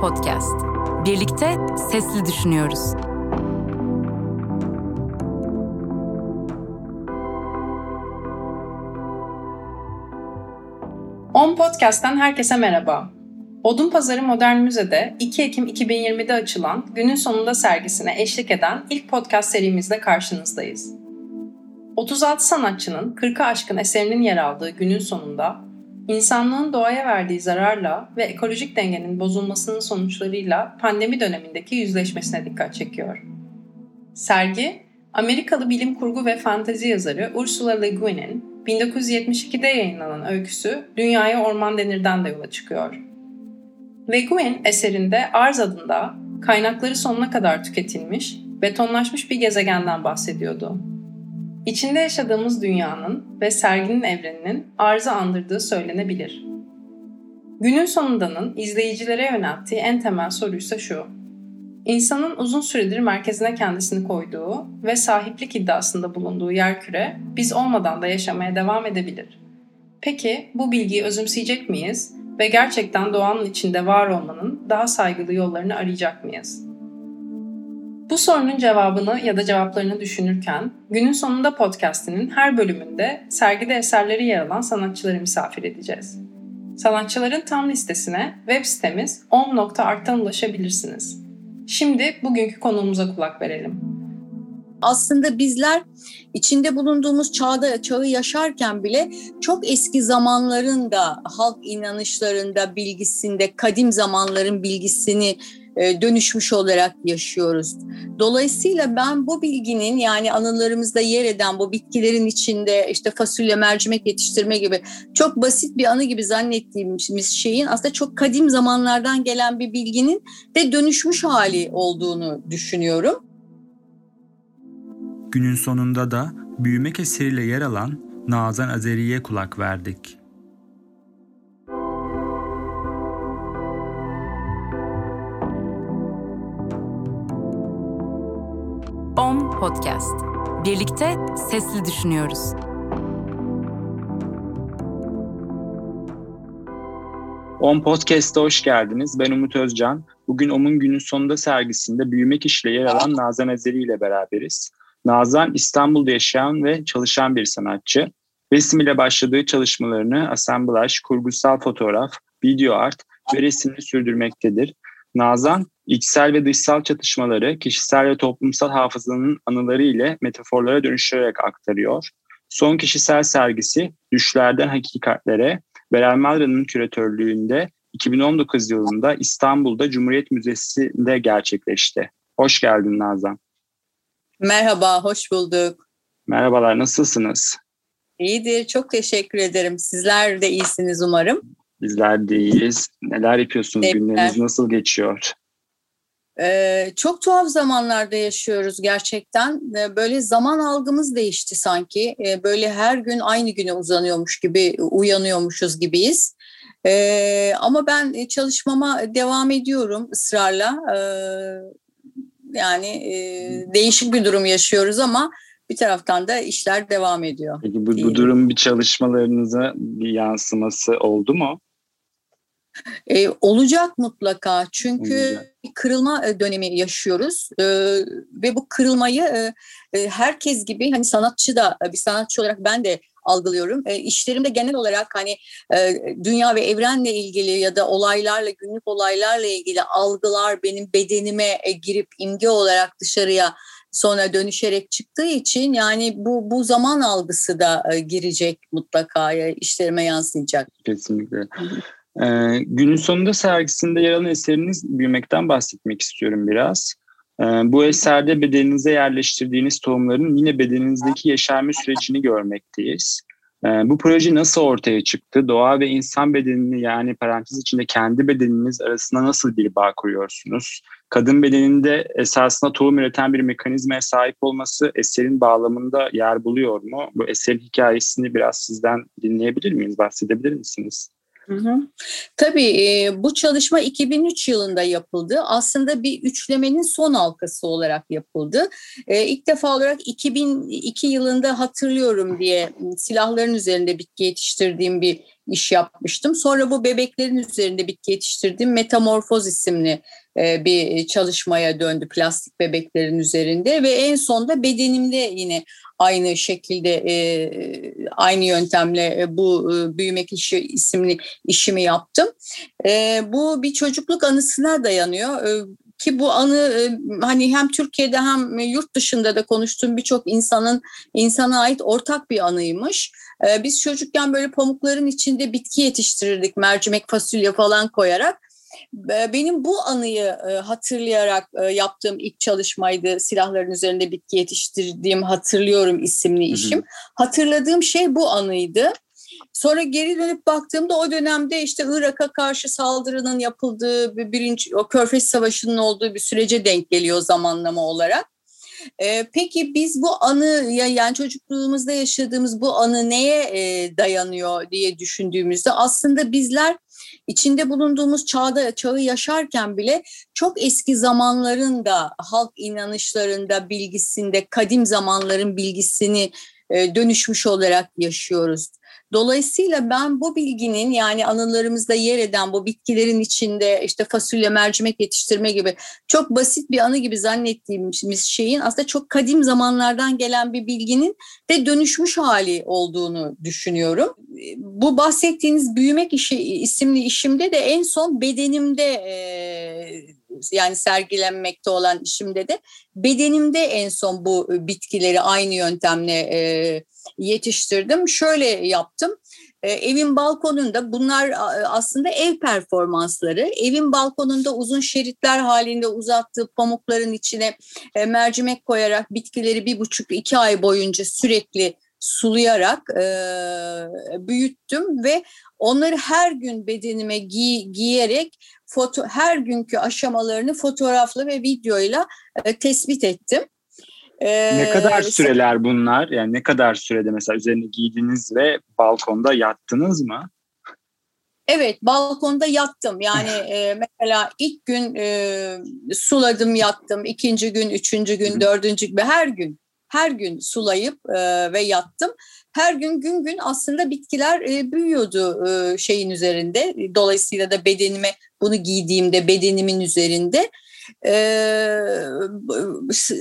Podcast. Birlikte sesli düşünüyoruz. On Podcast'ten herkese merhaba. Odun Pazarı Modern Müze'de 2 Ekim 2020'de açılan Günün Sonunda sergisine eşlik eden ilk podcast serimizde karşınızdayız. 36 sanatçının 40'a aşkın eserinin yer aldığı günün sonunda insanlığın doğaya verdiği zararla ve ekolojik dengenin bozulmasının sonuçlarıyla pandemi dönemindeki yüzleşmesine dikkat çekiyor. Sergi, Amerikalı bilim kurgu ve fantezi yazarı Ursula Le Guin'in 1972'de yayınlanan öyküsü Dünyaya Orman Denir'den de yola çıkıyor. Le Guin eserinde Arz adında kaynakları sonuna kadar tüketilmiş, betonlaşmış bir gezegenden bahsediyordu. İçinde yaşadığımız dünyanın ve serginin evreninin arzı andırdığı söylenebilir. Günün sonundanın izleyicilere yönelttiği en temel soruysa şu. İnsanın uzun süredir merkezine kendisini koyduğu ve sahiplik iddiasında bulunduğu yerküre biz olmadan da yaşamaya devam edebilir. Peki bu bilgiyi özümseyecek miyiz ve gerçekten doğanın içinde var olmanın daha saygılı yollarını arayacak mıyız? Bu sorunun cevabını ya da cevaplarını düşünürken günün sonunda podcast'inin her bölümünde sergide eserleri yer alan sanatçıları misafir edeceğiz. Sanatçıların tam listesine web sitemiz om.art'tan ulaşabilirsiniz. Şimdi bugünkü konuğumuza kulak verelim. Aslında bizler içinde bulunduğumuz çağda çağı yaşarken bile çok eski zamanların da halk inanışlarında, bilgisinde, kadim zamanların bilgisini e, dönüşmüş olarak yaşıyoruz. Dolayısıyla ben bu bilginin yani anılarımızda yer eden bu bitkilerin içinde işte fasulye, mercimek yetiştirme gibi çok basit bir anı gibi zannettiğimiz şeyin aslında çok kadim zamanlardan gelen bir bilginin de dönüşmüş hali olduğunu düşünüyorum. Günün sonunda da büyümek eseriyle yer alan Nazan Azeri'ye kulak verdik. OM Podcast. Birlikte sesli düşünüyoruz. On Podcast'a hoş geldiniz. Ben Umut Özcan. Bugün OM'un günün sonunda sergisinde büyümek işle yer alan Nazan Azeri ile beraberiz. Nazan İstanbul'da yaşayan ve çalışan bir sanatçı. Resim ile başladığı çalışmalarını asamblaj, kurgusal fotoğraf, video art ve resimle sürdürmektedir. Nazan, içsel ve dışsal çatışmaları kişisel ve toplumsal hafızanın anıları ile metaforlara dönüştürerek aktarıyor. Son kişisel sergisi Düşlerden Hakikatlere, Berel Madra'nın küratörlüğünde 2019 yılında İstanbul'da Cumhuriyet Müzesi'nde gerçekleşti. Hoş geldin Nazan. Merhaba, hoş bulduk. Merhabalar, nasılsınız? İyidir, çok teşekkür ederim. Sizler de iyisiniz umarım. Bizler de iyiyiz. Neler yapıyorsunuz? Tebrikler. Günleriniz nasıl geçiyor? Ee, çok tuhaf zamanlarda yaşıyoruz gerçekten. Ee, böyle zaman algımız değişti sanki. Ee, böyle her gün aynı güne uzanıyormuş gibi, uyanıyormuşuz gibiyiz. Ee, ama ben çalışmama devam ediyorum ısrarla. Ee, yani e, değişik bir durum yaşıyoruz ama bir taraftan da işler devam ediyor. Peki bu, bu durum bir çalışmalarınıza bir yansıması oldu mu? E, olacak mutlaka çünkü olacak. bir kırılma e, dönemi yaşıyoruz e, ve bu kırılmayı e, e, herkes gibi hani sanatçı da bir sanatçı olarak ben de algılıyorum. E, işlerimde genel olarak hani e, dünya ve evrenle ilgili ya da olaylarla, günlük olaylarla ilgili algılar benim bedenime e, girip imge olarak dışarıya sonra dönüşerek çıktığı için yani bu bu zaman algısı da e, girecek mutlaka işlerime yansıyacak. Kesinlikle. Ee, günün sonunda sergisinde yer alan eseriniz büyümekten bahsetmek istiyorum biraz. Ee, bu eserde bedeninize yerleştirdiğiniz tohumların yine bedeninizdeki yeşerme sürecini görmekteyiz. Ee, bu proje nasıl ortaya çıktı? Doğa ve insan bedenini yani parantez içinde kendi bedeniniz arasında nasıl bir bağ kuruyorsunuz? Kadın bedeninde esasında tohum üreten bir mekanizmaya sahip olması eserin bağlamında yer buluyor mu? Bu eserin hikayesini biraz sizden dinleyebilir miyiz? Bahsedebilir misiniz? Tabii bu çalışma 2003 yılında yapıldı. Aslında bir üçlemenin son halkası olarak yapıldı. E, ilk defa olarak 2002 yılında hatırlıyorum diye silahların üzerinde bitki yetiştirdiğim bir iş yapmıştım. Sonra bu bebeklerin üzerinde bitki yetiştirdiğim Metamorfoz isimli bir çalışmaya döndü plastik bebeklerin üzerinde ve en sonda bedenimde yine aynı şekilde e, aynı yöntemle e, bu e, büyümek işi isimli işimi yaptım. E, bu bir çocukluk anısına dayanıyor. E, ki bu anı e, hani hem Türkiye'de hem yurt dışında da konuştuğum birçok insanın insana ait ortak bir anıymış. E, biz çocukken böyle pamukların içinde bitki yetiştirirdik mercimek fasulye falan koyarak. Benim bu anıyı e, hatırlayarak e, yaptığım ilk çalışmaydı. Silahların üzerinde bitki yetiştirdiğim Hatırlıyorum isimli işim. Hı hı. Hatırladığım şey bu anıydı. Sonra geri dönüp baktığımda o dönemde işte Irak'a karşı saldırının yapıldığı bir birinci o Körfez Savaşı'nın olduğu bir sürece denk geliyor zamanlama olarak. Ee, peki biz bu anı yani çocukluğumuzda yaşadığımız bu anı neye e, dayanıyor diye düşündüğümüzde aslında bizler içinde bulunduğumuz çağda çağı yaşarken bile çok eski zamanların da halk inanışlarında, bilgisinde, kadim zamanların bilgisini e, dönüşmüş olarak yaşıyoruz. Dolayısıyla ben bu bilginin yani anılarımızda yer eden bu bitkilerin içinde işte fasulye, mercimek yetiştirme gibi çok basit bir anı gibi zannettiğimiz şeyin aslında çok kadim zamanlardan gelen bir bilginin de dönüşmüş hali olduğunu düşünüyorum. Bu bahsettiğiniz büyümek işi isimli işimde de en son bedenimde e, yani sergilenmekte olan işimde de bedenimde en son bu bitkileri aynı yöntemle e, yetiştirdim. Şöyle yaptım. E, evin balkonunda bunlar aslında ev performansları. Evin balkonunda uzun şeritler halinde uzattığı pamukların içine e, mercimek koyarak bitkileri bir buçuk iki ay boyunca sürekli sulayarak e, büyüttüm ve onları her gün bedenime giy, giyerek foto, her günkü aşamalarını fotoğrafla ve videoyla e, tespit ettim. Ee, ne kadar süreler bunlar? Yani ne kadar sürede mesela üzerine giydiniz ve balkonda yattınız mı? Evet, balkonda yattım. Yani e, mesela ilk gün e, suladım, yattım. ikinci gün, üçüncü gün, dördüncü gün, her gün, her gün sulayıp e, ve yattım. Her gün gün gün aslında bitkiler e, büyüyordu e, şeyin üzerinde. Dolayısıyla da bedenime bunu giydiğimde bedenimin üzerinde e,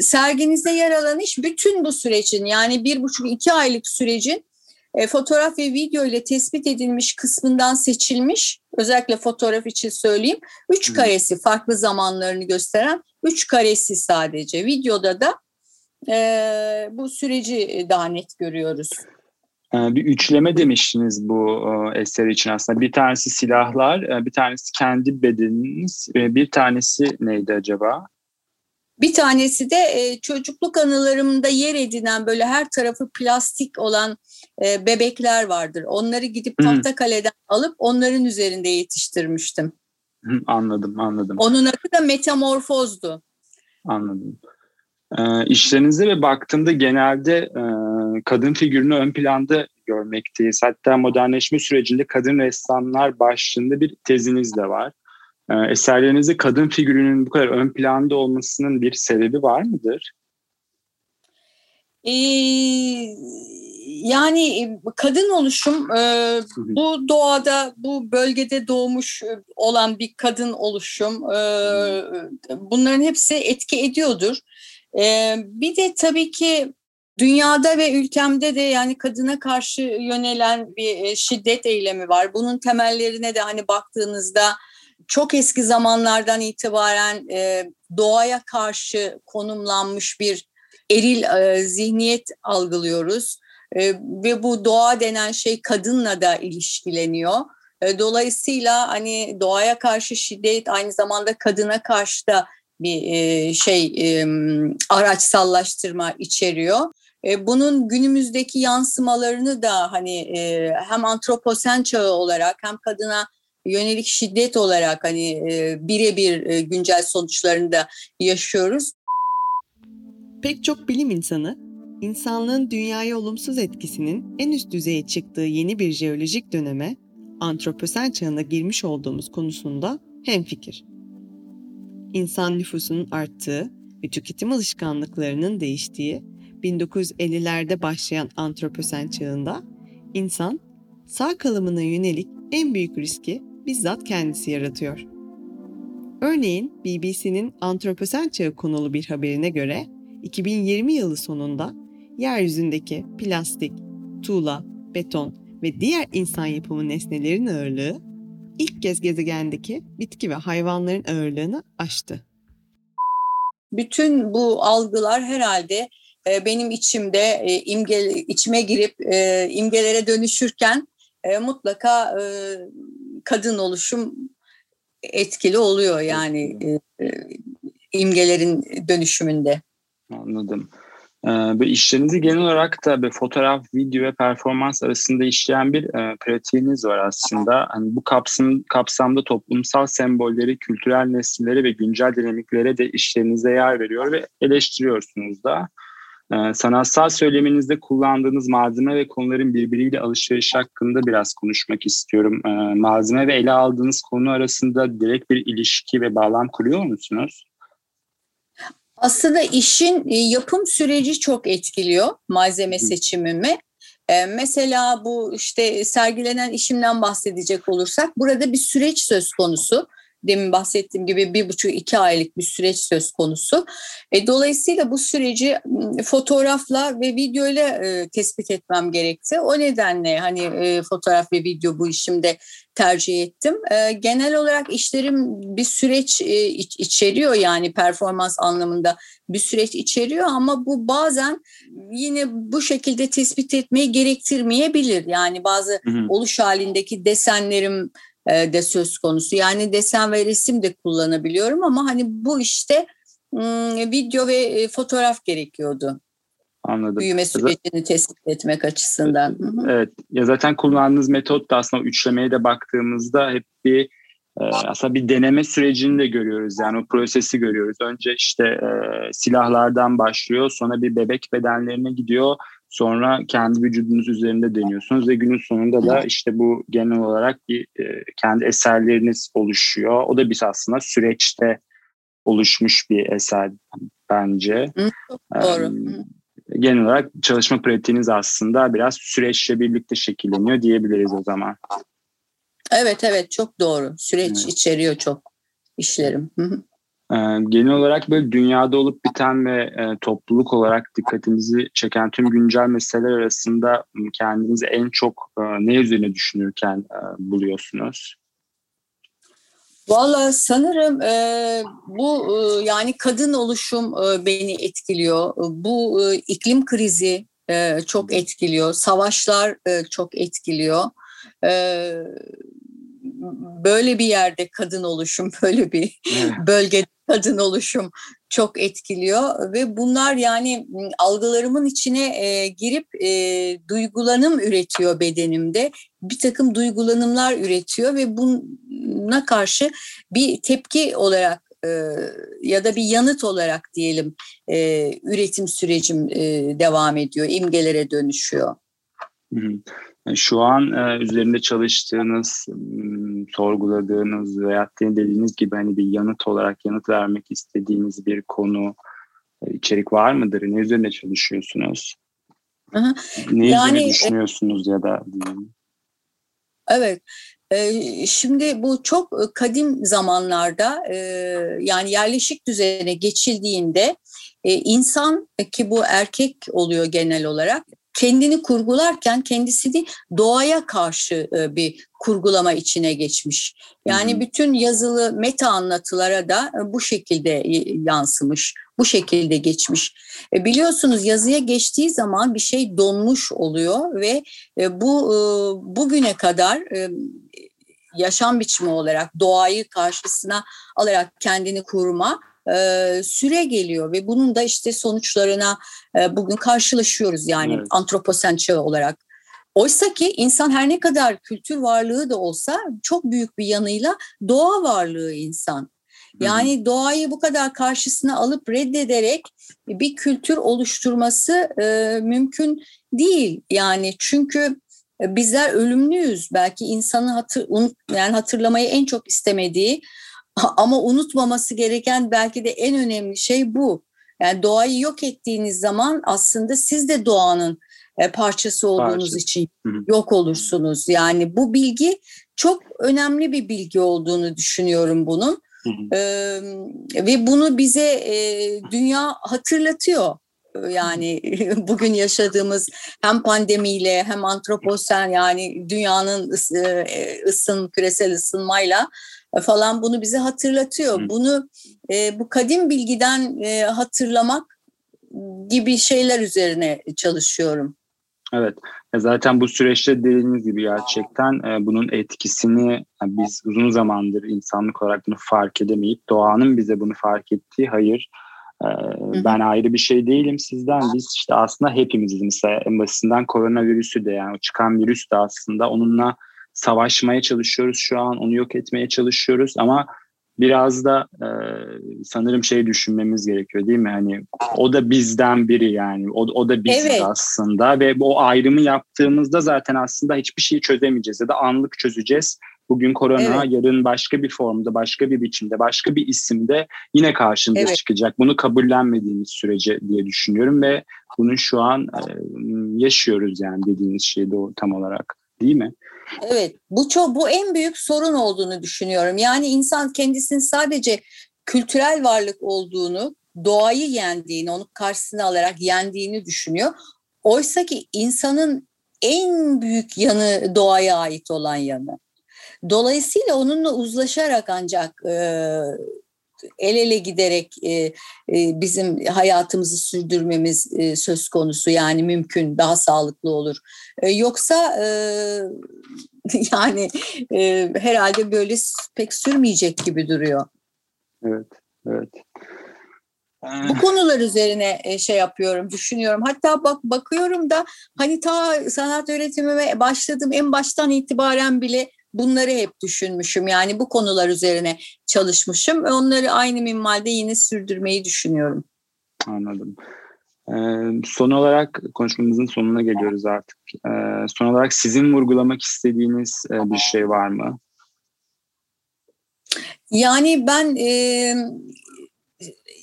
serginizde yer alan iş bütün bu sürecin yani bir buçuk iki aylık sürecin e, fotoğraf ve video ile tespit edilmiş kısmından seçilmiş özellikle fotoğraf için söyleyeyim üç karesi farklı zamanlarını gösteren üç karesi sadece videoda da e, bu süreci daha net görüyoruz. Bir üçleme demiştiniz bu eser için aslında. Bir tanesi silahlar, bir tanesi kendi bedeniniz, bir tanesi neydi acaba? Bir tanesi de çocukluk anılarımda yer edinen böyle her tarafı plastik olan bebekler vardır. Onları gidip Tahtakale'den alıp onların üzerinde yetiştirmiştim. Anladım, anladım. Onun adı da metamorfozdu. Anladım. E, işlerinizde ve baktığımda genelde e, kadın figürünü ön planda görmekteyiz. Hatta modernleşme sürecinde kadın ressamlar başlığında bir teziniz de var. E, eserlerinizde kadın figürünün bu kadar ön planda olmasının bir sebebi var mıdır? Ee, yani kadın oluşum e, bu doğada bu bölgede doğmuş olan bir kadın oluşum e, bunların hepsi etki ediyordur. Ee, bir de tabii ki dünyada ve ülkemde de yani kadına karşı yönelen bir e, şiddet eylemi var. Bunun temellerine de hani baktığınızda çok eski zamanlardan itibaren e, doğaya karşı konumlanmış bir eril e, zihniyet algılıyoruz. E, ve bu doğa denen şey kadınla da ilişkileniyor. E, dolayısıyla hani doğaya karşı şiddet aynı zamanda kadına karşı da bir e, şey e, araçsallaştırma içeriyor. E, bunun günümüzdeki yansımalarını da hani e, hem antroposen çağı olarak hem kadına yönelik şiddet olarak hani birebir güncel sonuçlarını da yaşıyoruz. Pek çok bilim insanı insanlığın dünyaya olumsuz etkisinin en üst düzeye çıktığı yeni bir jeolojik döneme antroposen çağına girmiş olduğumuz konusunda hemfikir. İnsan nüfusunun arttığı ve tüketim alışkanlıklarının değiştiği 1950'lerde başlayan antroposen çağında insan sağ kalımına yönelik en büyük riski bizzat kendisi yaratıyor. Örneğin BBC'nin antroposen çağı konulu bir haberine göre 2020 yılı sonunda yeryüzündeki plastik, tuğla, beton ve diğer insan yapımı nesnelerin ağırlığı ilk kez gezegendeki bitki ve hayvanların ağırlığını aştı. Bütün bu algılar herhalde e, benim içimde e, imge, içime girip e, imgelere dönüşürken mutlaka kadın oluşum etkili oluyor yani imgelerin dönüşümünde. Anladım. Ve işlerinizi genel olarak da bir fotoğraf, video ve performans arasında işleyen bir e, pratiğiniz var aslında. Hani bu kapsam, kapsamda toplumsal sembolleri, kültürel nesneleri ve güncel dinamiklere de işlerinize yer veriyor ve eleştiriyorsunuz da. E, sanatsal söyleminizde kullandığınuz malzeme ve konuların birbiriyle alışveriş hakkında biraz konuşmak istiyorum. E, malzeme ve ele aldığınız konu arasında direkt bir ilişki ve bağlam kuruyor musunuz? Aslında işin e, yapım süreci çok etkiliyor malzeme seçimimi. Ee, mesela bu işte sergilenen işimden bahsedecek olursak burada bir süreç söz konusu demin bahsettiğim gibi bir buçuk iki aylık bir süreç söz konusu. E, dolayısıyla bu süreci fotoğrafla ve videoyla e, tespit etmem gerekti. O nedenle hani e, fotoğraf ve video bu işimde tercih ettim. E, genel olarak işlerim bir süreç e, iç, içeriyor yani performans anlamında bir süreç içeriyor ama bu bazen yine bu şekilde tespit etmeyi gerektirmeyebilir. Yani bazı hı hı. oluş halindeki desenlerim de söz konusu. Yani desen ve resim de kullanabiliyorum ama hani bu işte video ve e, fotoğraf gerekiyordu. Anladım. Büyüme sürecini tespit etmek açısından. Evet. Ya zaten kullandığınız metot da aslında üçlemeye de baktığımızda hep bir e, aslında bir deneme sürecini de görüyoruz. Yani o prosesi görüyoruz. Önce işte e, silahlardan başlıyor, sonra bir bebek bedenlerine gidiyor. Sonra kendi vücudunuz üzerinde deniyorsunuz ve günün sonunda da işte bu genel olarak bir e, kendi eserleriniz oluşuyor. O da bir aslında süreçte oluşmuş bir eser bence. doğru. Ee, genel olarak çalışma pratiğiniz aslında biraz süreçle birlikte şekilleniyor diyebiliriz o zaman. Evet evet çok doğru. Süreç evet. içeriyor çok işlerim. Ee, genel olarak böyle dünyada olup biten ve e, topluluk olarak dikkatinizi çeken tüm güncel meseleler arasında kendinizi en çok e, ne üzerine düşünürken e, buluyorsunuz? Valla sanırım e, bu e, yani kadın oluşum e, beni etkiliyor. Bu e, iklim krizi e, çok etkiliyor. Savaşlar e, çok etkiliyor. E, böyle bir yerde kadın oluşum, böyle bir bölgede kadın oluşum çok etkiliyor ve bunlar yani algılarımın içine e, girip e, duygulanım üretiyor bedenimde. Bir takım duygulanımlar üretiyor ve buna karşı bir tepki olarak e, ya da bir yanıt olarak diyelim e, üretim sürecim e, devam ediyor, imgelere dönüşüyor. Hı hı. Şu an e, üzerinde çalıştığınız, sorguladığınız veya dediğiniz gibi hani bir yanıt olarak yanıt vermek istediğiniz bir konu, e, içerik var mıdır? Ne üzerinde çalışıyorsunuz? Hı Ne yani, üzerine düşünüyorsunuz ya da? Evet. Şimdi bu çok kadim zamanlarda yani yerleşik düzene geçildiğinde insan ki bu erkek oluyor genel olarak kendini kurgularken kendisini doğaya karşı e, bir kurgulama içine geçmiş. Yani bütün yazılı meta anlatılara da e, bu şekilde yansımış, bu şekilde geçmiş. E, biliyorsunuz yazıya geçtiği zaman bir şey donmuş oluyor ve bu bugüne kadar yaşam biçimi olarak doğayı karşısına alarak kendini kurma e, süre geliyor ve bunun da işte sonuçlarına e, bugün karşılaşıyoruz yani evet. antroposen çağı olarak. Oysa ki insan her ne kadar kültür varlığı da olsa çok büyük bir yanıyla doğa varlığı insan. Yani Hı-hı. doğayı bu kadar karşısına alıp reddederek bir kültür oluşturması e, mümkün değil. Yani çünkü bizler ölümlüyüz. Belki insanı hatır, yani hatırlamayı en çok istemediği ama unutmaması gereken belki de en önemli şey bu. Yani doğayı yok ettiğiniz zaman aslında siz de doğanın e, parçası olduğunuz Parçası. için yok olursunuz. Yani bu bilgi çok önemli bir bilgi olduğunu düşünüyorum bunun. Ee, ve bunu bize e, dünya hatırlatıyor. Yani bugün yaşadığımız hem pandemiyle hem antroposen yani dünyanın ısı, ısın küresel ısınmayla falan bunu bize hatırlatıyor. Hı. Bunu e, bu kadim bilgiden e, hatırlamak gibi şeyler üzerine çalışıyorum. Evet. Zaten bu süreçte dediğiniz gibi gerçekten e, bunun etkisini yani biz uzun zamandır insanlık olarak bunu fark edemeyip doğanın bize bunu fark ettiği hayır e, ben ayrı bir şey değilim sizden biz işte aslında hepimiziz mesela en basitinden koronavirüsü de yani çıkan virüs de aslında onunla savaşmaya çalışıyoruz şu an onu yok etmeye çalışıyoruz ama biraz da e, sanırım şey düşünmemiz gerekiyor değil mi? Hani o da bizden biri yani. O, o da biziz evet. aslında ve bu ayrımı yaptığımızda zaten aslında hiçbir şeyi çözemeyeceğiz ya da anlık çözeceğiz. Bugün korona, evet. yarın başka bir formda, başka bir biçimde, başka bir isimde yine karşımıza evet. çıkacak. Bunu kabullenmediğimiz sürece diye düşünüyorum ve bunu şu an e, yaşıyoruz yani dediğiniz şey de tam olarak değil mi? Evet, bu çok bu en büyük sorun olduğunu düşünüyorum. Yani insan kendisinin sadece kültürel varlık olduğunu, doğayı yendiğini, onu karşısına alarak yendiğini düşünüyor. Oysa ki insanın en büyük yanı doğaya ait olan yanı. Dolayısıyla onunla uzlaşarak ancak e, el ele giderek e, e, bizim hayatımızı sürdürmemiz e, söz konusu yani mümkün daha sağlıklı olur. E, yoksa e, yani e, herhalde böyle pek sürmeyecek gibi duruyor. Evet, evet. Bu konular üzerine e, şey yapıyorum, düşünüyorum. Hatta bak bakıyorum da hani ta sanat öğretimime başladığım en baştan itibaren bile bunları hep düşünmüşüm. Yani bu konular üzerine çalışmışım. Onları aynı minvalde yine sürdürmeyi düşünüyorum. Anladım. Ee, son olarak konuşmamızın sonuna geliyoruz artık. Ee, son olarak sizin vurgulamak istediğiniz e, bir şey var mı? Yani ben e,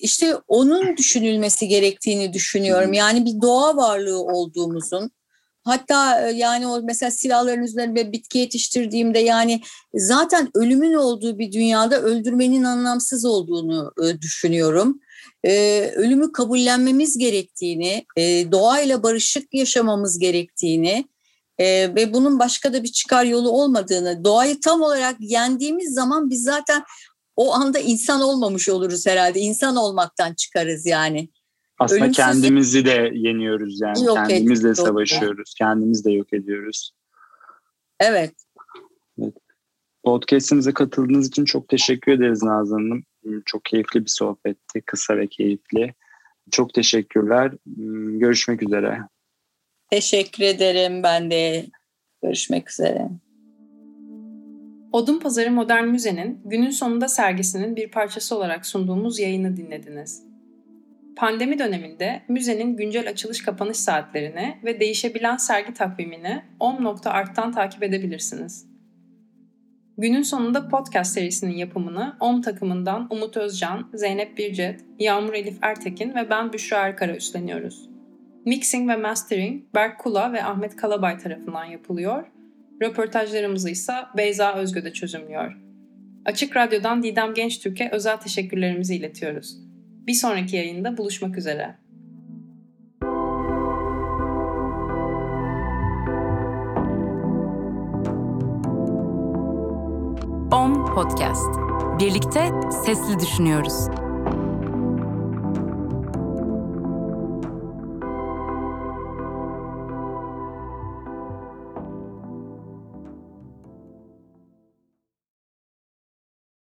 işte onun düşünülmesi gerektiğini düşünüyorum. Yani bir doğa varlığı olduğumuzun Hatta e, yani o mesela silahların üzerine bitki yetiştirdiğimde yani zaten ölümün olduğu bir dünyada öldürmenin anlamsız olduğunu e, düşünüyorum. Ee, ölümü kabullenmemiz gerektiğini, e, doğayla barışık yaşamamız gerektiğini e, ve bunun başka da bir çıkar yolu olmadığını, doğayı tam olarak yendiğimiz zaman biz zaten o anda insan olmamış oluruz herhalde. İnsan olmaktan çıkarız yani. Aslında kendimizi de yeniyoruz yani. Yok kendimizle savaşıyoruz. Kendimiz de yok ediyoruz. Evet. evet. Podcast'imize katıldığınız için çok teşekkür ederiz Nazan Hanım. Çok keyifli bir sohbetti. Kısa ve keyifli. Çok teşekkürler. Görüşmek üzere. Teşekkür ederim ben de. Görüşmek üzere. Odun Pazarı Modern Müze'nin günün sonunda sergisinin bir parçası olarak sunduğumuz yayını dinlediniz. Pandemi döneminde müzenin güncel açılış kapanış saatlerini ve değişebilen sergi takvimini om.art'tan takip edebilirsiniz. Günün sonunda podcast serisinin yapımını OM takımından Umut Özcan, Zeynep Bircet, Yağmur Elif Ertekin ve ben Büşra Erkara üstleniyoruz. Mixing ve mastering Berk Kula ve Ahmet Kalabay tarafından yapılıyor. Röportajlarımızı ise Beyza Özgö'de çözümlüyor. Açık Radyo'dan Didem Gençtürk'e özel teşekkürlerimizi iletiyoruz. Bir sonraki yayında buluşmak üzere. On Podcast. Birlikte sesli düşünüyoruz.